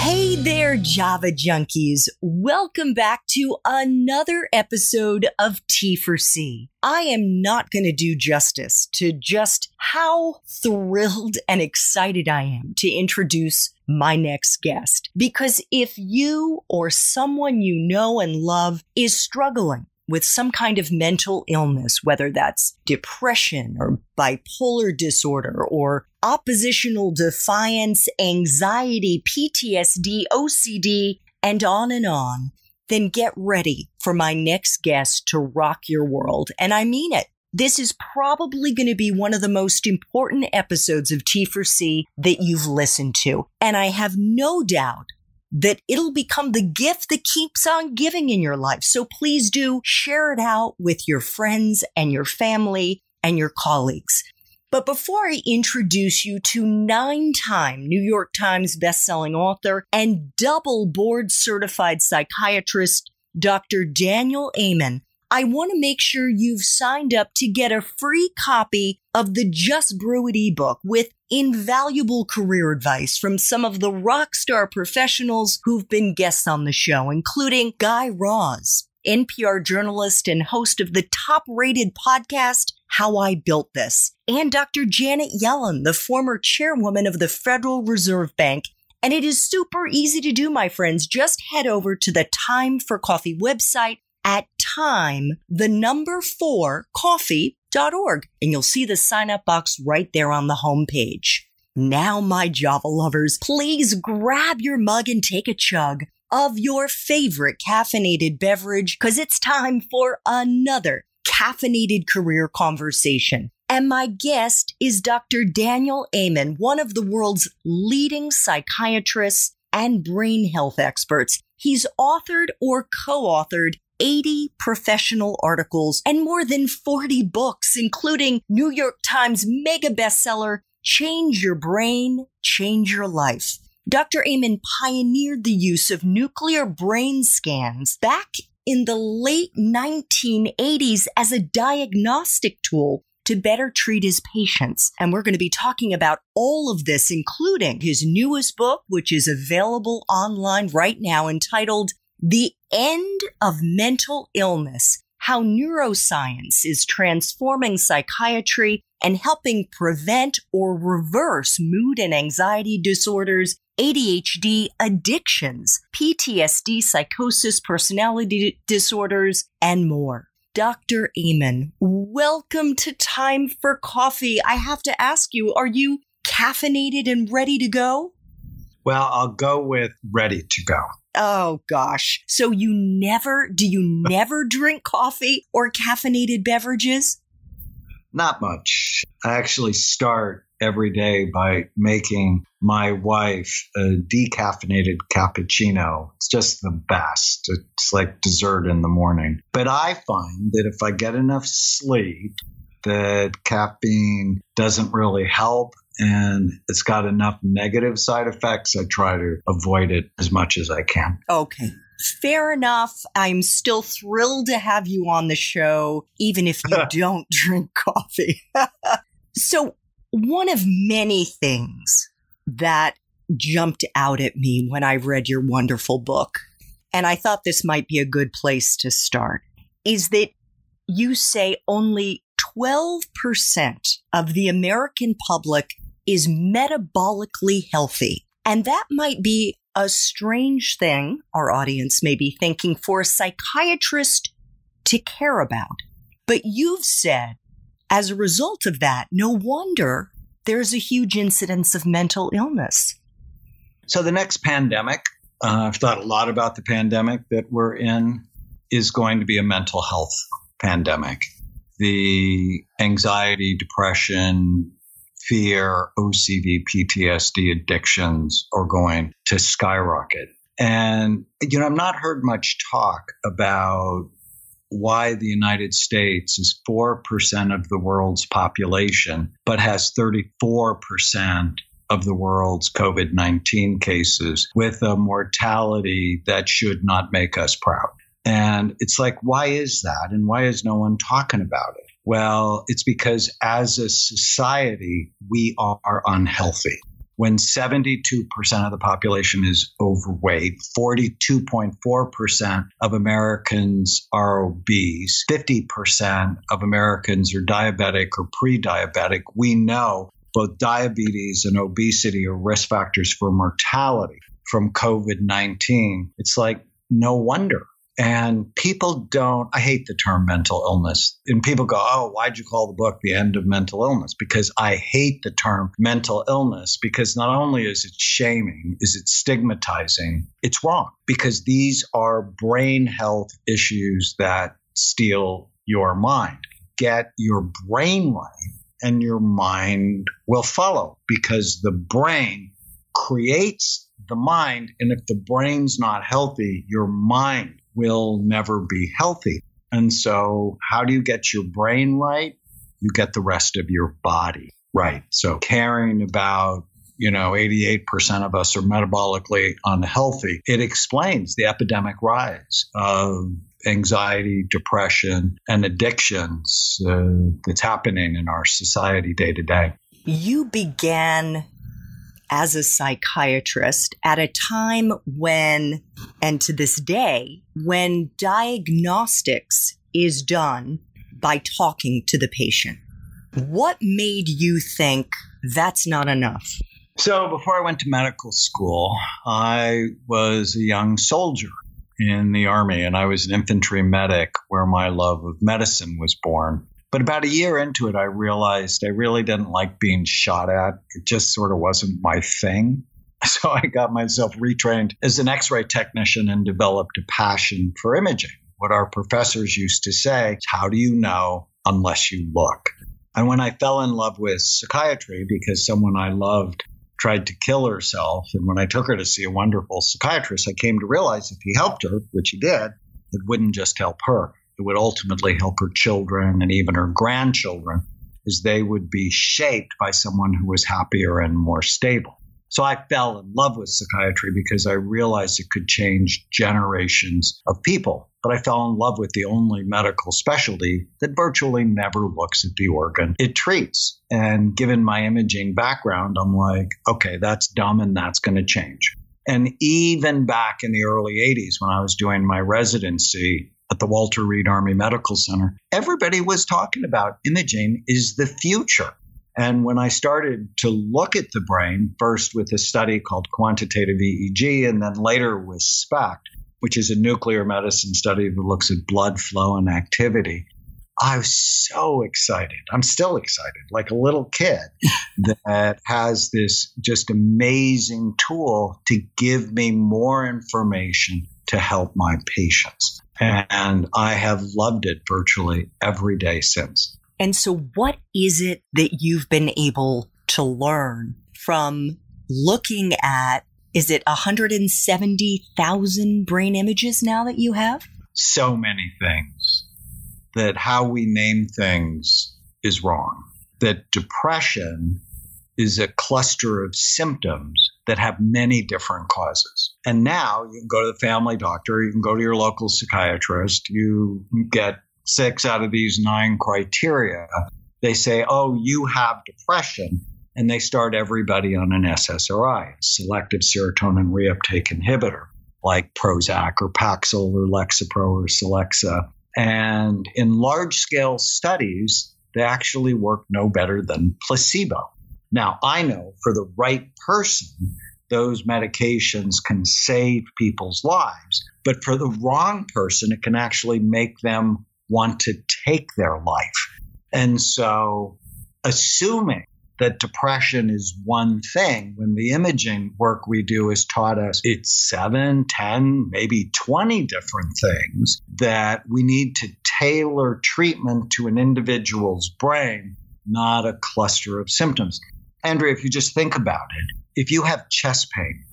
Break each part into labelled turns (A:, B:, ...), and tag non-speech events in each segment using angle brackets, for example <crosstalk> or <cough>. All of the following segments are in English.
A: Hey there, Java junkies. Welcome back to another episode of T for C. I am not going to do justice to just how thrilled and excited I am to introduce my next guest. Because if you or someone you know and love is struggling with some kind of mental illness, whether that's depression or bipolar disorder or oppositional defiance, anxiety, PTSD, OCD, and on and on, then get ready for my next guest to rock your world. And I mean it. This is probably going to be one of the most important episodes of T4C that you've listened to. And I have no doubt that it'll become the gift that keeps on giving in your life. So please do share it out with your friends and your family and your colleagues. But before I introduce you to nine time New York Times bestselling author and double board certified psychiatrist, Dr. Daniel Amen, I want to make sure you've signed up to get a free copy of the Just Brew It ebook with invaluable career advice from some of the rock star professionals who've been guests on the show, including Guy Raz, NPR journalist and host of the top rated podcast, How I Built This, and Dr. Janet Yellen, the former chairwoman of the Federal Reserve Bank. And it is super easy to do, my friends. Just head over to the Time for Coffee website at time, the number four coffee.org, and you'll see the sign up box right there on the homepage. Now, my Java lovers, please grab your mug and take a chug of your favorite caffeinated beverage because it's time for another caffeinated career conversation. And my guest is Dr. Daniel Amen, one of the world's leading psychiatrists and brain health experts. He's authored or co-authored 80 professional articles and more than 40 books, including New York Times mega bestseller, Change Your Brain, Change Your Life. Dr. Amen pioneered the use of nuclear brain scans back in the late 1980s as a diagnostic tool to better treat his patients. And we're going to be talking about all of this, including his newest book, which is available online right now entitled the End of Mental Illness How Neuroscience is Transforming Psychiatry and Helping Prevent or Reverse Mood and Anxiety Disorders, ADHD, addictions, PTSD, psychosis, personality disorders, and more. Dr. Amen, welcome to Time for Coffee. I have to ask you, are you caffeinated and ready to go?
B: Well, I'll go with ready to go.
A: Oh gosh. So you never, do you <laughs> never drink coffee or caffeinated beverages?
B: Not much. I actually start every day by making my wife a decaffeinated cappuccino. It's just the best. It's like dessert in the morning. But I find that if I get enough sleep, that caffeine doesn't really help and it's got enough negative side effects. I try to avoid it as much as I can.
A: Okay. Fair enough. I'm still thrilled to have you on the show, even if you <laughs> don't drink coffee. <laughs> so, one of many things that jumped out at me when I read your wonderful book, and I thought this might be a good place to start, is that you say only 12% of the American public is metabolically healthy. And that might be a strange thing our audience may be thinking for a psychiatrist to care about. But you've said, as a result of that, no wonder there's a huge incidence of mental illness.
B: So, the next pandemic, uh, I've thought a lot about the pandemic that we're in, is going to be a mental health pandemic. The anxiety, depression, fear, OCD, PTSD, addictions are going to skyrocket. And, you know, I've not heard much talk about why the United States is 4% of the world's population, but has 34% of the world's COVID 19 cases with a mortality that should not make us proud. And it's like, why is that? And why is no one talking about it? Well, it's because as a society, we are unhealthy. When 72% of the population is overweight, 42.4% of Americans are obese, 50% of Americans are diabetic or pre diabetic, we know both diabetes and obesity are risk factors for mortality from COVID 19. It's like, no wonder and people don't, I hate the term mental illness. And people go, oh, why'd you call the book The End of Mental Illness? Because I hate the term mental illness because not only is it shaming, is it stigmatizing, it's wrong because these are brain health issues that steal your mind. Get your brain right and your mind will follow because the brain creates the mind. And if the brain's not healthy, your mind will never be healthy. And so, how do you get your brain right? You get the rest of your body right. So, caring about you know, 88% of us are metabolically unhealthy. It explains the epidemic rise of anxiety, depression, and addictions uh, that's happening in our society day to day.
A: You began as a psychiatrist at a time when, and to this day, when diagnostics is done by talking to the patient. What made you think that's not enough?
B: So, before I went to medical school, I was a young soldier in the Army and I was an infantry medic where my love of medicine was born. But about a year into it, I realized I really didn't like being shot at. It just sort of wasn't my thing. <laughs> So I got myself retrained as an x ray technician and developed a passion for imaging. What our professors used to say how do you know unless you look? And when I fell in love with psychiatry because someone I loved tried to kill herself, and when I took her to see a wonderful psychiatrist, I came to realize if he helped her, which he did, it wouldn't just help her would ultimately help her children and even her grandchildren, as they would be shaped by someone who was happier and more stable. So I fell in love with psychiatry because I realized it could change generations of people. But I fell in love with the only medical specialty that virtually never looks at the organ it treats. And given my imaging background, I'm like, okay, that's dumb and that's going to change. And even back in the early 80s, when I was doing my residency, at the Walter Reed Army Medical Center, everybody was talking about imaging is the future. And when I started to look at the brain, first with a study called quantitative EEG, and then later with SPECT, which is a nuclear medicine study that looks at blood flow and activity, I was so excited. I'm still excited, like a little kid <laughs> that has this just amazing tool to give me more information to help my patients. <laughs> And I have loved it virtually every day since.
A: And so, what is it that you've been able to learn from looking at? Is it 170,000 brain images now that you have?
B: So many things. That how we name things is wrong. That depression is a cluster of symptoms that have many different causes. And now you can go to the family doctor, you can go to your local psychiatrist, you get six out of these nine criteria. They say, oh, you have depression. And they start everybody on an SSRI, selective serotonin reuptake inhibitor, like Prozac or Paxil or Lexapro or Celexa. And in large scale studies, they actually work no better than placebo. Now, I know for the right person, those medications can save people's lives. But for the wrong person, it can actually make them want to take their life. And so, assuming that depression is one thing when the imaging work we do has taught us it's seven, ten, maybe 20 different things that we need to tailor treatment to an individual's brain, not a cluster of symptoms. Andrea, if you just think about it, if you have chest pain,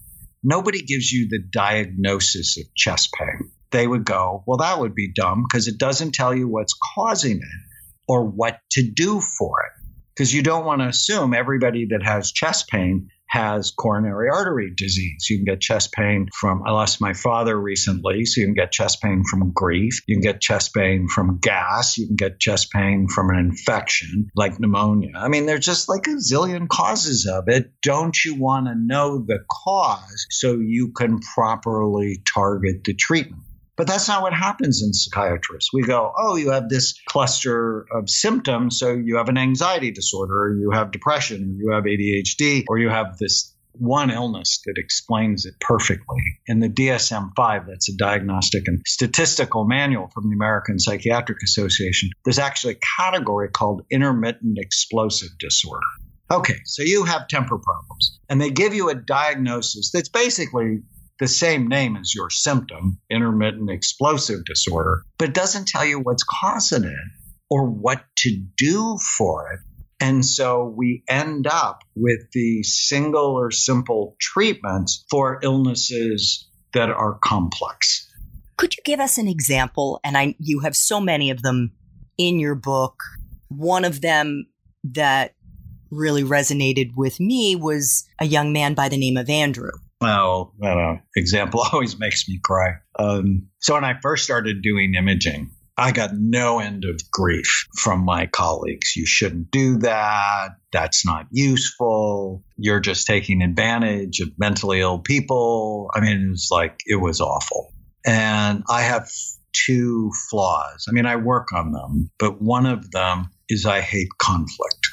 B: nobody gives you the diagnosis of chest pain. They would go, well, that would be dumb because it doesn't tell you what's causing it or what to do for it. Because you don't want to assume everybody that has chest pain has coronary artery disease. You can get chest pain from, I lost my father recently, so you can get chest pain from grief. You can get chest pain from gas. You can get chest pain from an infection like pneumonia. I mean, there's just like a zillion causes of it. Don't you want to know the cause so you can properly target the treatment? But that's not what happens in psychiatrists. We go, oh, you have this cluster of symptoms, so you have an anxiety disorder, or you have depression, or you have ADHD, or you have this one illness that explains it perfectly. In the DSM 5, that's a diagnostic and statistical manual from the American Psychiatric Association, there's actually a category called intermittent explosive disorder. Okay, so you have temper problems, and they give you a diagnosis that's basically the same name as your symptom, intermittent explosive disorder, but doesn't tell you what's causing it or what to do for it. And so we end up with the single or simple treatments for illnesses that are complex.
A: Could you give us an example? And I, you have so many of them in your book. One of them that really resonated with me was a young man by the name of Andrew.
B: Well, that example <laughs> always makes me cry. Um, so when I first started doing imaging, I got no end of grief from my colleagues. You shouldn't do that. That's not useful. You're just taking advantage of mentally ill people. I mean, it was like, it was awful. And I have two flaws. I mean, I work on them, but one of them is I hate conflict.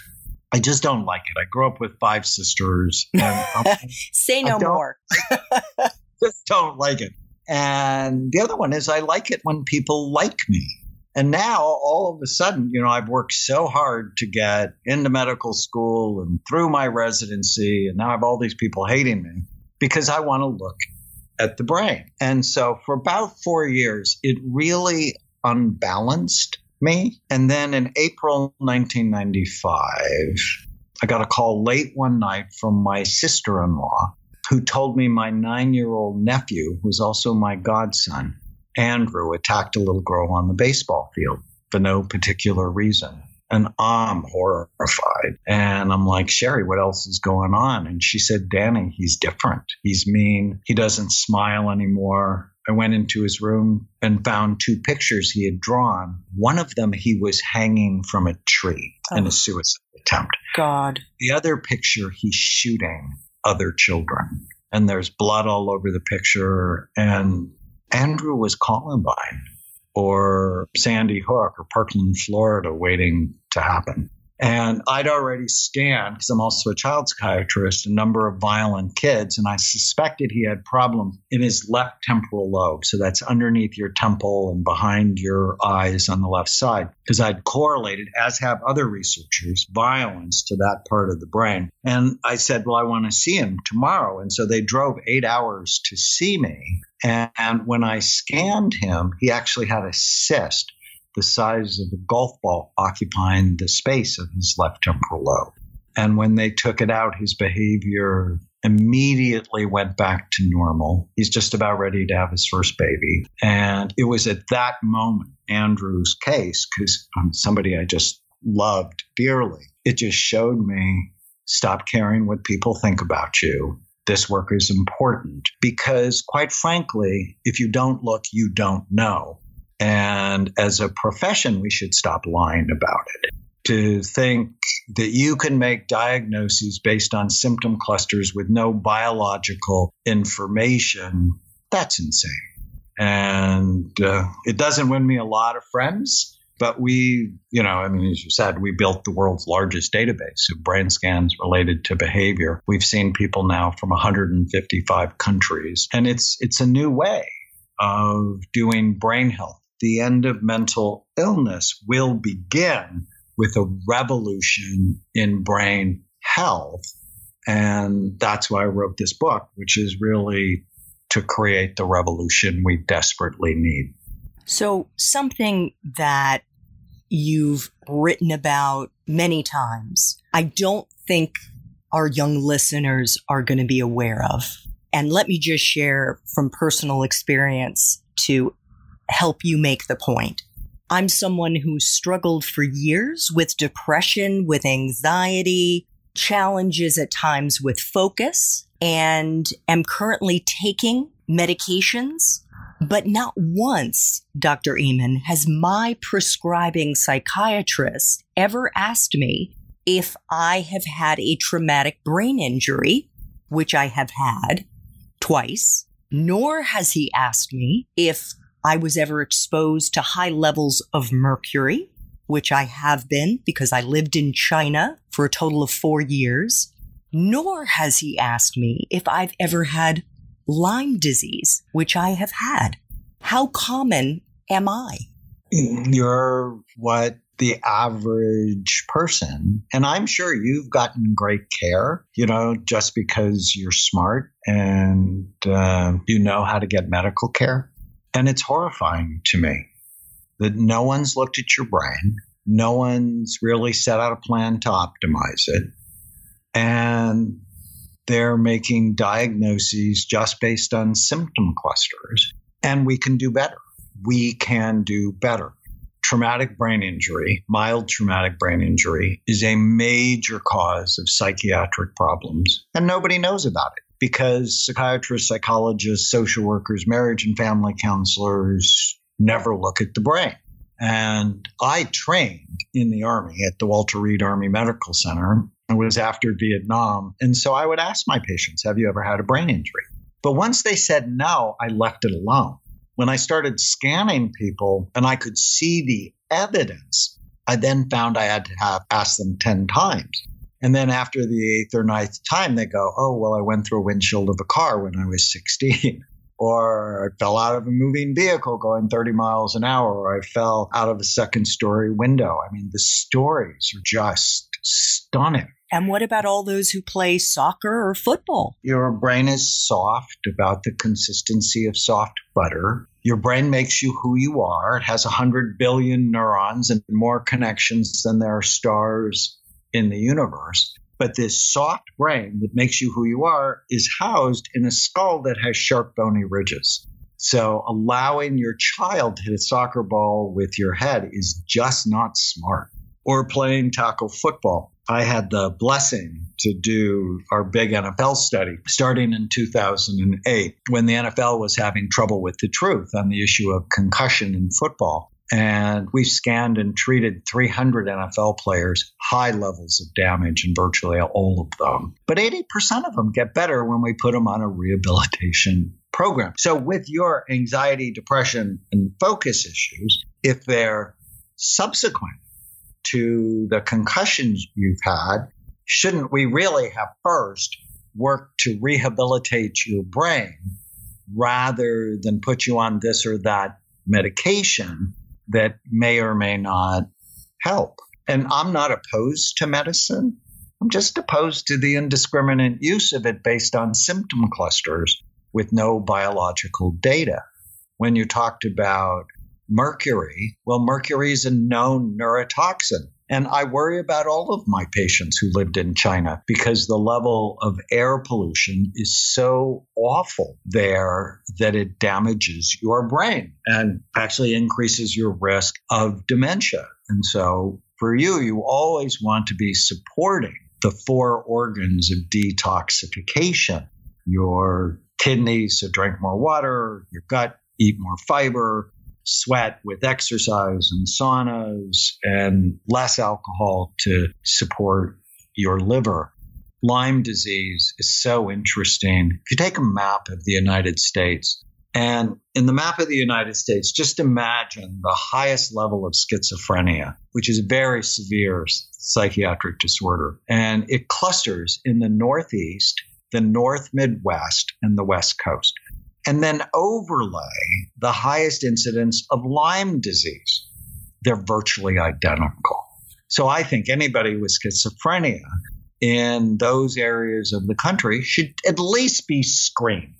B: I just don't like it. I grew up with five sisters. <laughs>
A: Say no more. <laughs>
B: just don't like it. And the other one is I like it when people like me. And now all of a sudden, you know, I've worked so hard to get into medical school and through my residency. And now I have all these people hating me because I want to look at the brain. And so for about four years, it really unbalanced me. And then in April 1995, I got a call late one night from my sister in law who told me my nine year old nephew, who's also my godson, Andrew, attacked a little girl on the baseball field for no particular reason. And I'm horrified. And I'm like, Sherry, what else is going on? And she said, Danny, he's different. He's mean. He doesn't smile anymore. I went into his room and found two pictures he had drawn. One of them, he was hanging from a tree oh. in a oh. suicide attempt.
A: God.
B: The other picture, he's shooting other children. And there's blood all over the picture. And Andrew was Columbine or Sandy Hook or Parkland, Florida, waiting to happen. And I'd already scanned, because I'm also a child psychiatrist, a number of violent kids, and I suspected he had problems in his left temporal lobe. So that's underneath your temple and behind your eyes on the left side, because I'd correlated, as have other researchers, violence to that part of the brain. And I said, Well, I want to see him tomorrow. And so they drove eight hours to see me. And when I scanned him, he actually had a cyst the size of a golf ball occupying the space of his left temporal lobe. And when they took it out, his behavior immediately went back to normal. He's just about ready to have his first baby. And it was at that moment, Andrew's case, because I'm somebody I just loved dearly, it just showed me stop caring what people think about you. This work is important because, quite frankly, if you don't look, you don't know. And as a profession, we should stop lying about it. To think that you can make diagnoses based on symptom clusters with no biological information, that's insane. And uh, it doesn't win me a lot of friends, but we, you know, I mean, as you said, we built the world's largest database of brain scans related to behavior. We've seen people now from 155 countries, and it's it's a new way of doing brain health the end of mental illness will begin with a revolution in brain health. And that's why I wrote this book, which is really to create the revolution we desperately need.
A: So, something that you've written about many times, I don't think our young listeners are going to be aware of. And let me just share from personal experience to help you make the point. I'm someone who struggled for years with depression, with anxiety, challenges at times with focus and am currently taking medications. But not once, Dr. Amen, has my prescribing psychiatrist ever asked me if I have had a traumatic brain injury, which I have had twice, nor has he asked me if I was ever exposed to high levels of mercury, which I have been because I lived in China for a total of four years, nor has he asked me if I've ever had Lyme disease, which I have had. How common am I?
B: You're what the average person, and I'm sure you've gotten great care, you know, just because you're smart and uh, you know how to get medical care. And it's horrifying to me that no one's looked at your brain, no one's really set out a plan to optimize it. And they're making diagnoses just based on symptom clusters. And we can do better. We can do better. Traumatic brain injury, mild traumatic brain injury, is a major cause of psychiatric problems, and nobody knows about it because psychiatrists, psychologists, social workers, marriage and family counselors never look at the brain. And I trained in the Army at the Walter Reed Army Medical Center. It was after Vietnam. And so I would ask my patients, Have you ever had a brain injury? But once they said no, I left it alone. When I started scanning people and I could see the evidence, I then found I had to have asked them 10 times. And then after the eighth or ninth time, they go, Oh, well, I went through a windshield of a car when I was 16. <laughs> or I fell out of a moving vehicle going 30 miles an hour, or I fell out of a second story window. I mean, the stories are just stunning.
A: And what about all those who play soccer or football?
B: Your brain is soft about the consistency of soft butter. Your brain makes you who you are. It has 100 billion neurons and more connections than there are stars in the universe. But this soft brain that makes you who you are is housed in a skull that has sharp, bony ridges. So allowing your child to hit a soccer ball with your head is just not smart. Or playing tackle football. I had the blessing to do our big NFL study starting in 2008 when the NFL was having trouble with the truth on the issue of concussion in football. And we've scanned and treated 300 NFL players, high levels of damage in virtually all of them. But 80% of them get better when we put them on a rehabilitation program. So, with your anxiety, depression, and focus issues, if they're subsequent to the concussions you've had, shouldn't we really have first worked to rehabilitate your brain rather than put you on this or that medication that may or may not help. And I'm not opposed to medicine. I'm just opposed to the indiscriminate use of it based on symptom clusters with no biological data. When you talked about mercury, well, mercury is a known neurotoxin. And I worry about all of my patients who lived in China because the level of air pollution is so awful there that it damages your brain and actually increases your risk of dementia. And so for you, you always want to be supporting the four organs of detoxification your kidneys, so drink more water, your gut, eat more fiber, sweat with exercise and saunas and less alcohol to support your liver. Lyme disease is so interesting. If you take a map of the United States, and in the map of the United States, just imagine the highest level of schizophrenia, which is a very severe psychiatric disorder. And it clusters in the Northeast, the North Midwest, and the West Coast and then overlay the highest incidence of Lyme disease. They're virtually identical. So I think anybody with schizophrenia in those areas of the country should at least be screened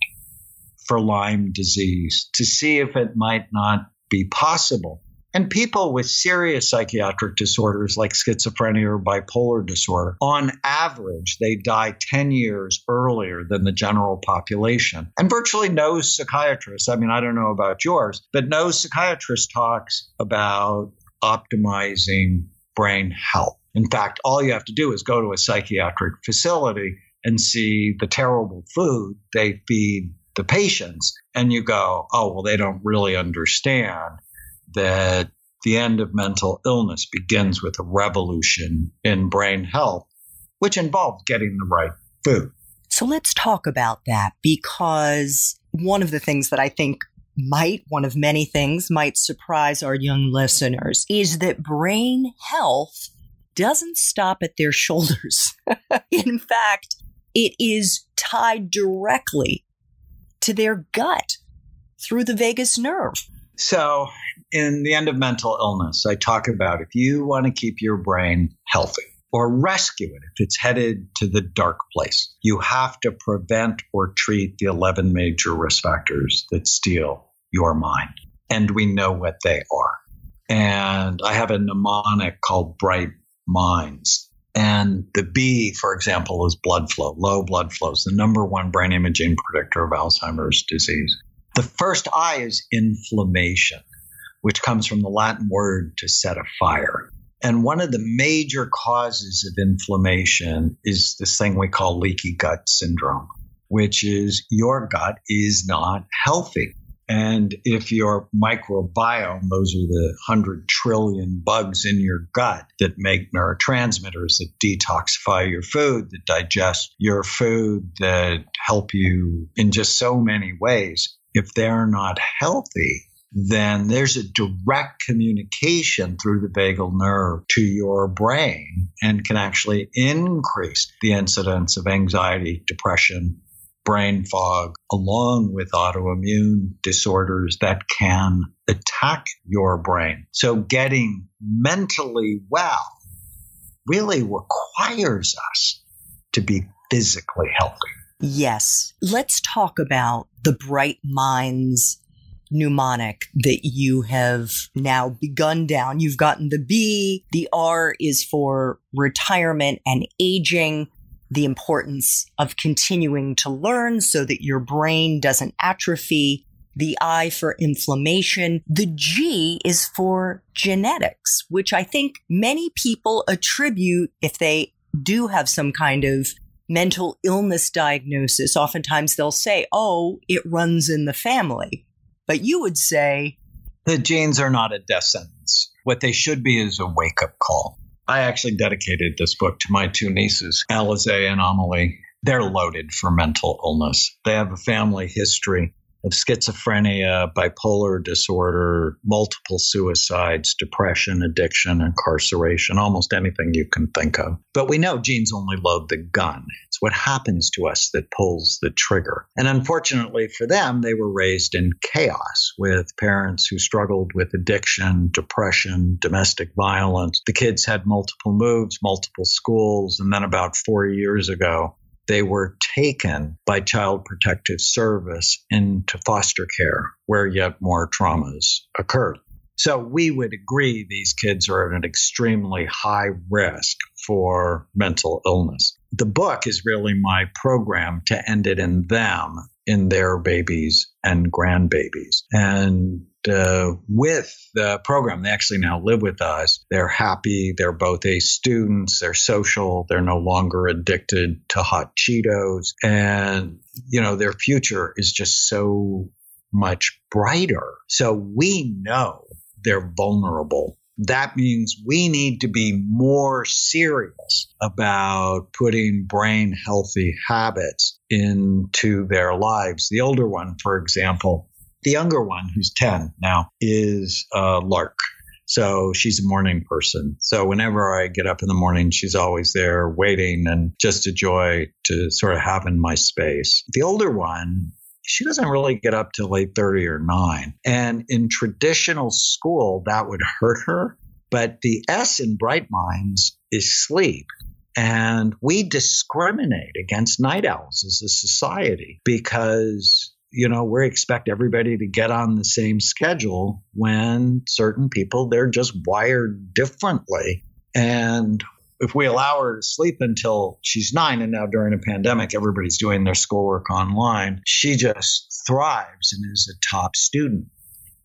B: for Lyme disease to see if it might not be possible and people with serious psychiatric disorders like schizophrenia or bipolar disorder, on average, they die 10 years earlier than the general population. And virtually no psychiatrist, I mean, I don't know about yours, but no psychiatrist talks about optimizing brain health. In fact, all you have to do is go to a psychiatric facility and see the terrible food they feed the patients, and you go, oh, well, they don't really understand that the end of mental illness begins with a revolution in brain health, which involves getting the right food.
A: So let's talk about that because one of the things that I think might, one of many things, might surprise our young listeners is that brain health doesn't stop at their <laughs> shoulders. In fact, it is tied directly to their gut through the vagus nerve.
B: So, in the end of mental illness, I talk about if you want to keep your brain healthy or rescue it if it's headed to the dark place, you have to prevent or treat the 11 major risk factors that steal your mind. And we know what they are. And I have a mnemonic called Bright Minds. And the B, for example, is blood flow. Low blood flow is the number one brain imaging predictor of Alzheimer's disease. The first I is inflammation, which comes from the Latin word to set a fire. And one of the major causes of inflammation is this thing we call leaky gut syndrome, which is your gut is not healthy. And if your microbiome, those are the 100 trillion bugs in your gut that make neurotransmitters that detoxify your food, that digest your food, that help you in just so many ways, if they're not healthy, then there's a direct communication through the vagal nerve to your brain and can actually increase the incidence of anxiety, depression, brain fog, along with autoimmune disorders that can attack your brain. So getting mentally well really requires us to be physically healthy.
A: Yes. Let's talk about the Bright Minds mnemonic that you have now begun down. You've gotten the B, the R is for retirement and aging the importance of continuing to learn so that your brain doesn't atrophy. The I for inflammation. The G is for genetics, which I think many people attribute if they do have some kind of mental illness diagnosis. Oftentimes they'll say, oh, it runs in the family. But you would say,
B: the genes are not a death sentence. What they should be is a wake up call. I actually dedicated this book to my two nieces, Alize and Amelie. They're loaded for mental illness. They have a family history of schizophrenia, bipolar disorder, multiple suicides, depression, addiction, incarceration, almost anything you can think of. But we know genes only load the gun. It's what happens to us that pulls the trigger. And unfortunately for them, they were raised in chaos with parents who struggled with addiction, depression, domestic violence. The kids had multiple moves, multiple schools. And then about four years ago, they were taken by Child Protective Service into foster care, where yet more traumas occurred. So we would agree these kids are at an extremely high risk for mental illness. The book is really my program to end it in them, in their babies and grandbabies. And uh, with the program, they actually now live with us. They're happy. They're both A students. They're social. They're no longer addicted to hot Cheetos. And, you know, their future is just so much brighter. So we know they're vulnerable. That means we need to be more serious about putting brain healthy habits into their lives. The older one, for example, the younger one, who's 10 now, is a Lark. So she's a morning person. So whenever I get up in the morning, she's always there waiting and just a joy to sort of have in my space. The older one, she doesn't really get up till 8:30 or 9. And in traditional school, that would hurt her. But the S in Bright Minds is sleep. And we discriminate against night owls as a society because you know, we expect everybody to get on the same schedule when certain people, they're just wired differently. And if we allow her to sleep until she's nine, and now during a pandemic, everybody's doing their schoolwork online, she just thrives and is a top student.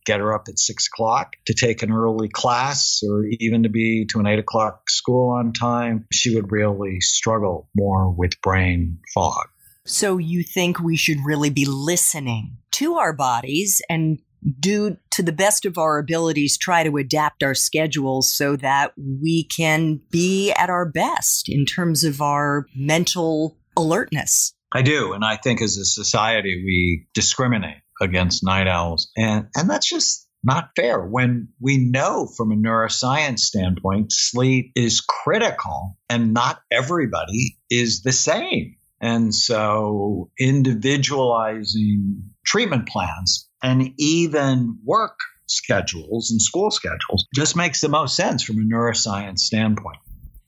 B: get her up at six o'clock to take an early class or even to be to an eight o'clock school on time, she would really struggle more with brain fog.
A: So you think we should really be listening to our bodies and do to the best of our abilities try to adapt our schedules so that we can be at our best in terms of our mental alertness.
B: I do. And I think as a society, we discriminate against night owls. And, and that's just not fair when we know from a neuroscience standpoint, sleep is critical and not everybody is the same. And so individualizing treatment plans and even work schedules and school schedules just makes the most sense from a neuroscience standpoint.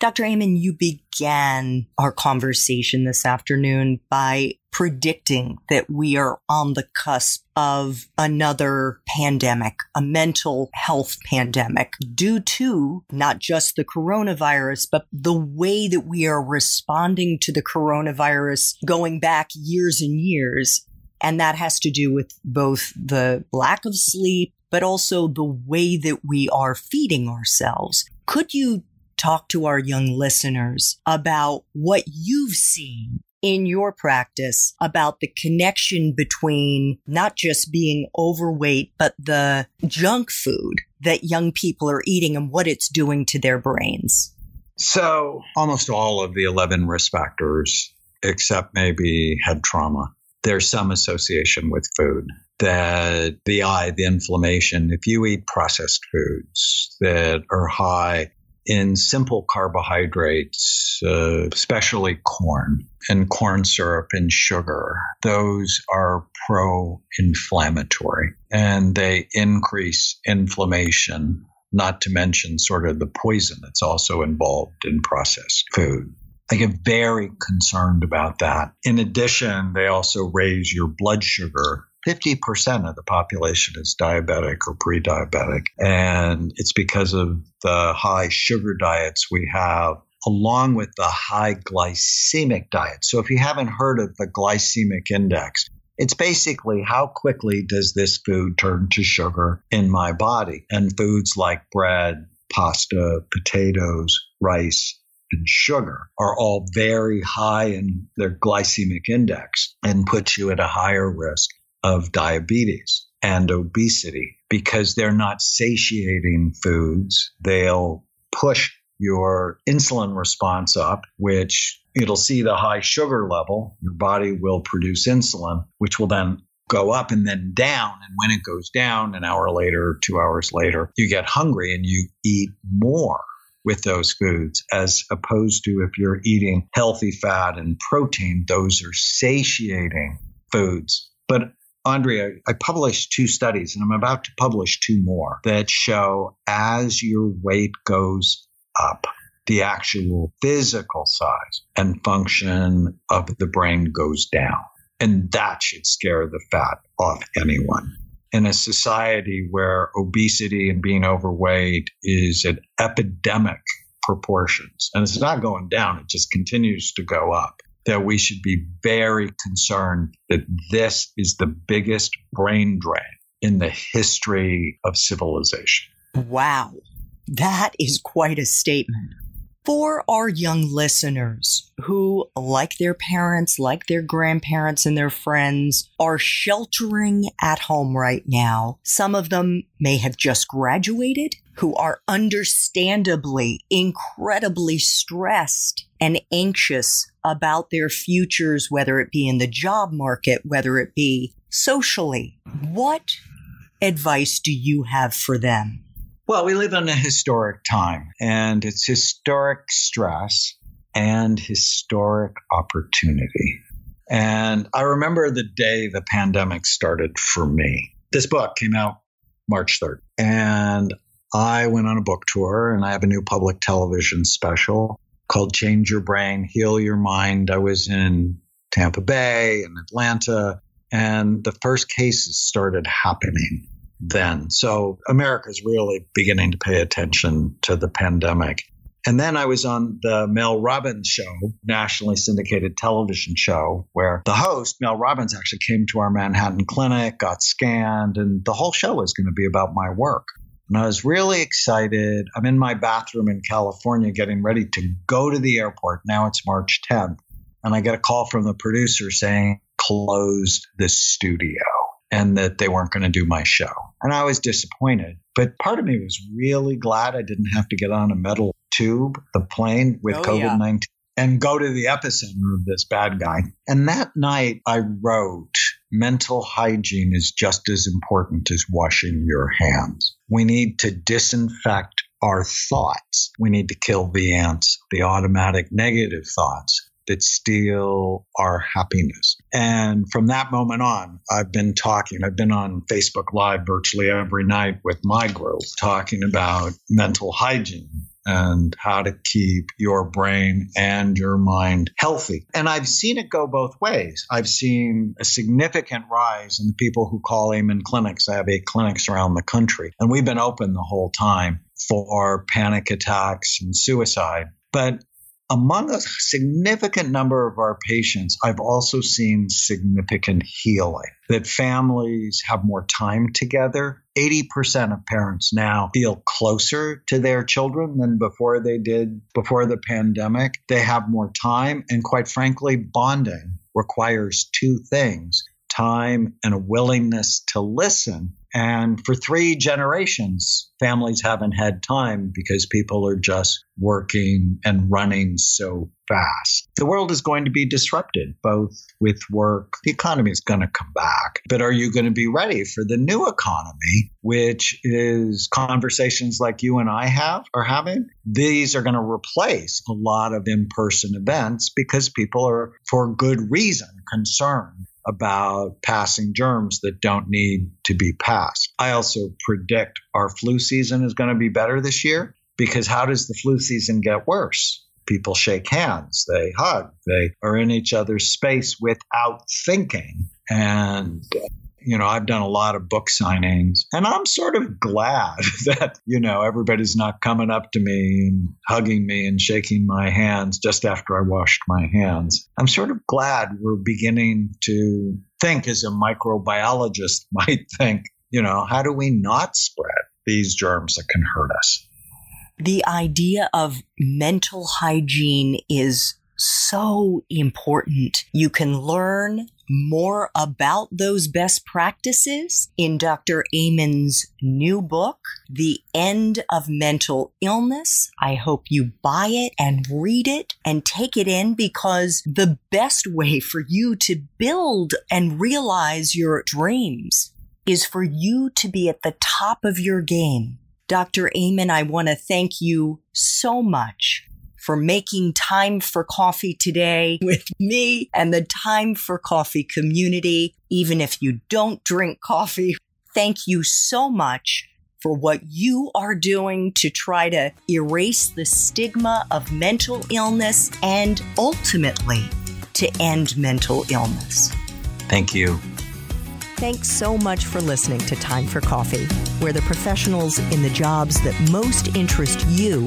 A: Dr. Amen, you began our conversation this afternoon by predicting that we are on the cusp of another pandemic, a mental health pandemic, due to not just the coronavirus, but the way that we are responding to the coronavirus going back years and years. And that has to do with both the lack of sleep, but also the way that we are feeding ourselves. Could you talk to our young listeners about what you've seen in your practice about the connection between not just being overweight, but the junk food that young people are eating and what it's doing to their brains?
B: So, almost all of the 11 risk factors, except maybe head trauma, there's some association with food. That the eye, the inflammation, if you eat processed foods that are high in simple carbohydrates, uh, especially corn and corn syrup and sugar, those are pro inflammatory and they increase inflammation, not to mention sort of the poison that's also involved in processed food. I get very concerned about that. In addition, they also raise your blood sugar 50% of the population is diabetic or pre diabetic. And it's because of the high sugar diets we have, along with the high glycemic diet. So if you haven't heard of the glycemic index, it's basically how quickly does this food turn to sugar in my body? And foods like bread, pasta, potatoes, rice, and sugar are all very high in their glycemic index and put you at a higher risk of diabetes and obesity because they're not satiating foods. They'll push your insulin response up, which it'll see the high sugar level. Your body will produce insulin, which will then go up and then down. And when it goes down, an hour later, two hours later, you get hungry and you eat more with those foods as opposed to if you're eating healthy fat and protein, those are satiating foods. But Andrea, I published two studies and I'm about to publish two more that show as your weight goes up, the actual physical size and function of the brain goes down. And that should scare the fat off anyone. In a society where obesity and being overweight is at epidemic proportions, and it's not going down, it just continues to go up that we should be very concerned that this is the biggest brain drain in the history of civilization.
A: Wow. That is quite a statement. For our young listeners who, like their parents, like their grandparents and their friends, are sheltering at home right now, some of them may have just graduated, who are understandably incredibly stressed and anxious about their futures, whether it be in the job market, whether it be socially. What advice do you have for them?
B: Well, we live in a historic time, and it's historic stress and historic opportunity. And I remember the day the pandemic started for me. This book came out March 3rd, and I went on a book tour, and I have a new public television special called Change Your Brain, Heal Your Mind. I was in Tampa Bay and Atlanta, and the first cases started happening then. So America's really beginning to pay attention to the pandemic. And then I was on the Mel Robbins show, nationally syndicated television show, where the host, Mel Robbins, actually came to our Manhattan clinic, got scanned, and the whole show was going to be about my work. And I was really excited. I'm in my bathroom in California getting ready to go to the airport. Now it's March 10th. And I get a call from the producer saying, closed the studio and that they weren't going to do my show. And I was disappointed. But part of me was really glad I didn't have to get on a metal tube, the plane with oh, COVID 19, yeah. and go to the epicenter of this bad guy. And that night I wrote, mental hygiene is just as important as washing your hands. We need to disinfect our thoughts. We need to kill the ants, the automatic negative thoughts that steal our happiness. And from that moment on, I've been talking, I've been on Facebook Live virtually every night with my group talking about mental hygiene and how to keep your brain and your mind healthy. And I've seen it go both ways. I've seen a significant rise in the people who call Amen clinics. I have eight clinics around the country, and we've been open the whole time for panic attacks and suicide. But among a significant number of our patients, I've also seen significant healing, that families have more time together. 80% of parents now feel closer to their children than before they did before the pandemic. They have more time, and quite frankly, bonding requires two things time and a willingness to listen and for three generations, families haven't had time because people are just working and running so fast. The world is going to be disrupted, both with work. The economy is going to come back. But are you going to be ready for the new economy, which is conversations like you and I have are having? These are going to replace a lot of in person events because people are, for good reason, concerned about passing germs that don't need to be passed. I also predict our flu season is going to be better this year because how does the flu season get worse? People shake hands, they hug, they are in each other's space without thinking. And you know, I've done a lot of book signings and I'm sort of glad <laughs> that, you know, everybody's not coming up to me and hugging me and shaking my hands just after I washed my hands. I'm sort of glad we're beginning to think as a microbiologist <laughs> might think, you know, how do we not spread these germs that can hurt us?
A: The idea of mental hygiene is so important. You can learn more about those best practices in Dr. Amen's new book, The End of Mental Illness. I hope you buy it and read it and take it in because the best way for you to build and realize your dreams is for you to be at the top of your game. Dr. Amen, I want to thank you so much for making time for coffee today <laughs> with me and the time for coffee community. Even if you don't drink coffee, thank you so much for what you are doing to try to erase the stigma of mental illness and ultimately to end mental illness.
B: Thank you.
A: Thanks so much for listening to Time for Coffee, where the professionals in the jobs that most interest you